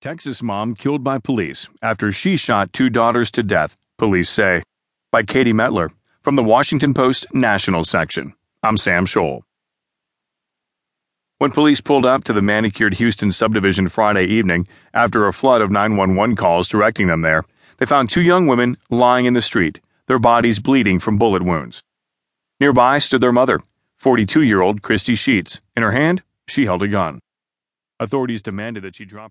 Texas mom killed by police after she shot two daughters to death, police say. By Katie Mettler from the Washington Post National section. I'm Sam Scholl. When police pulled up to the manicured Houston subdivision Friday evening after a flood of 911 calls directing them there, they found two young women lying in the street, their bodies bleeding from bullet wounds. Nearby stood their mother, 42 year old Christy Sheats. In her hand, she held a gun. Authorities demanded that she drop her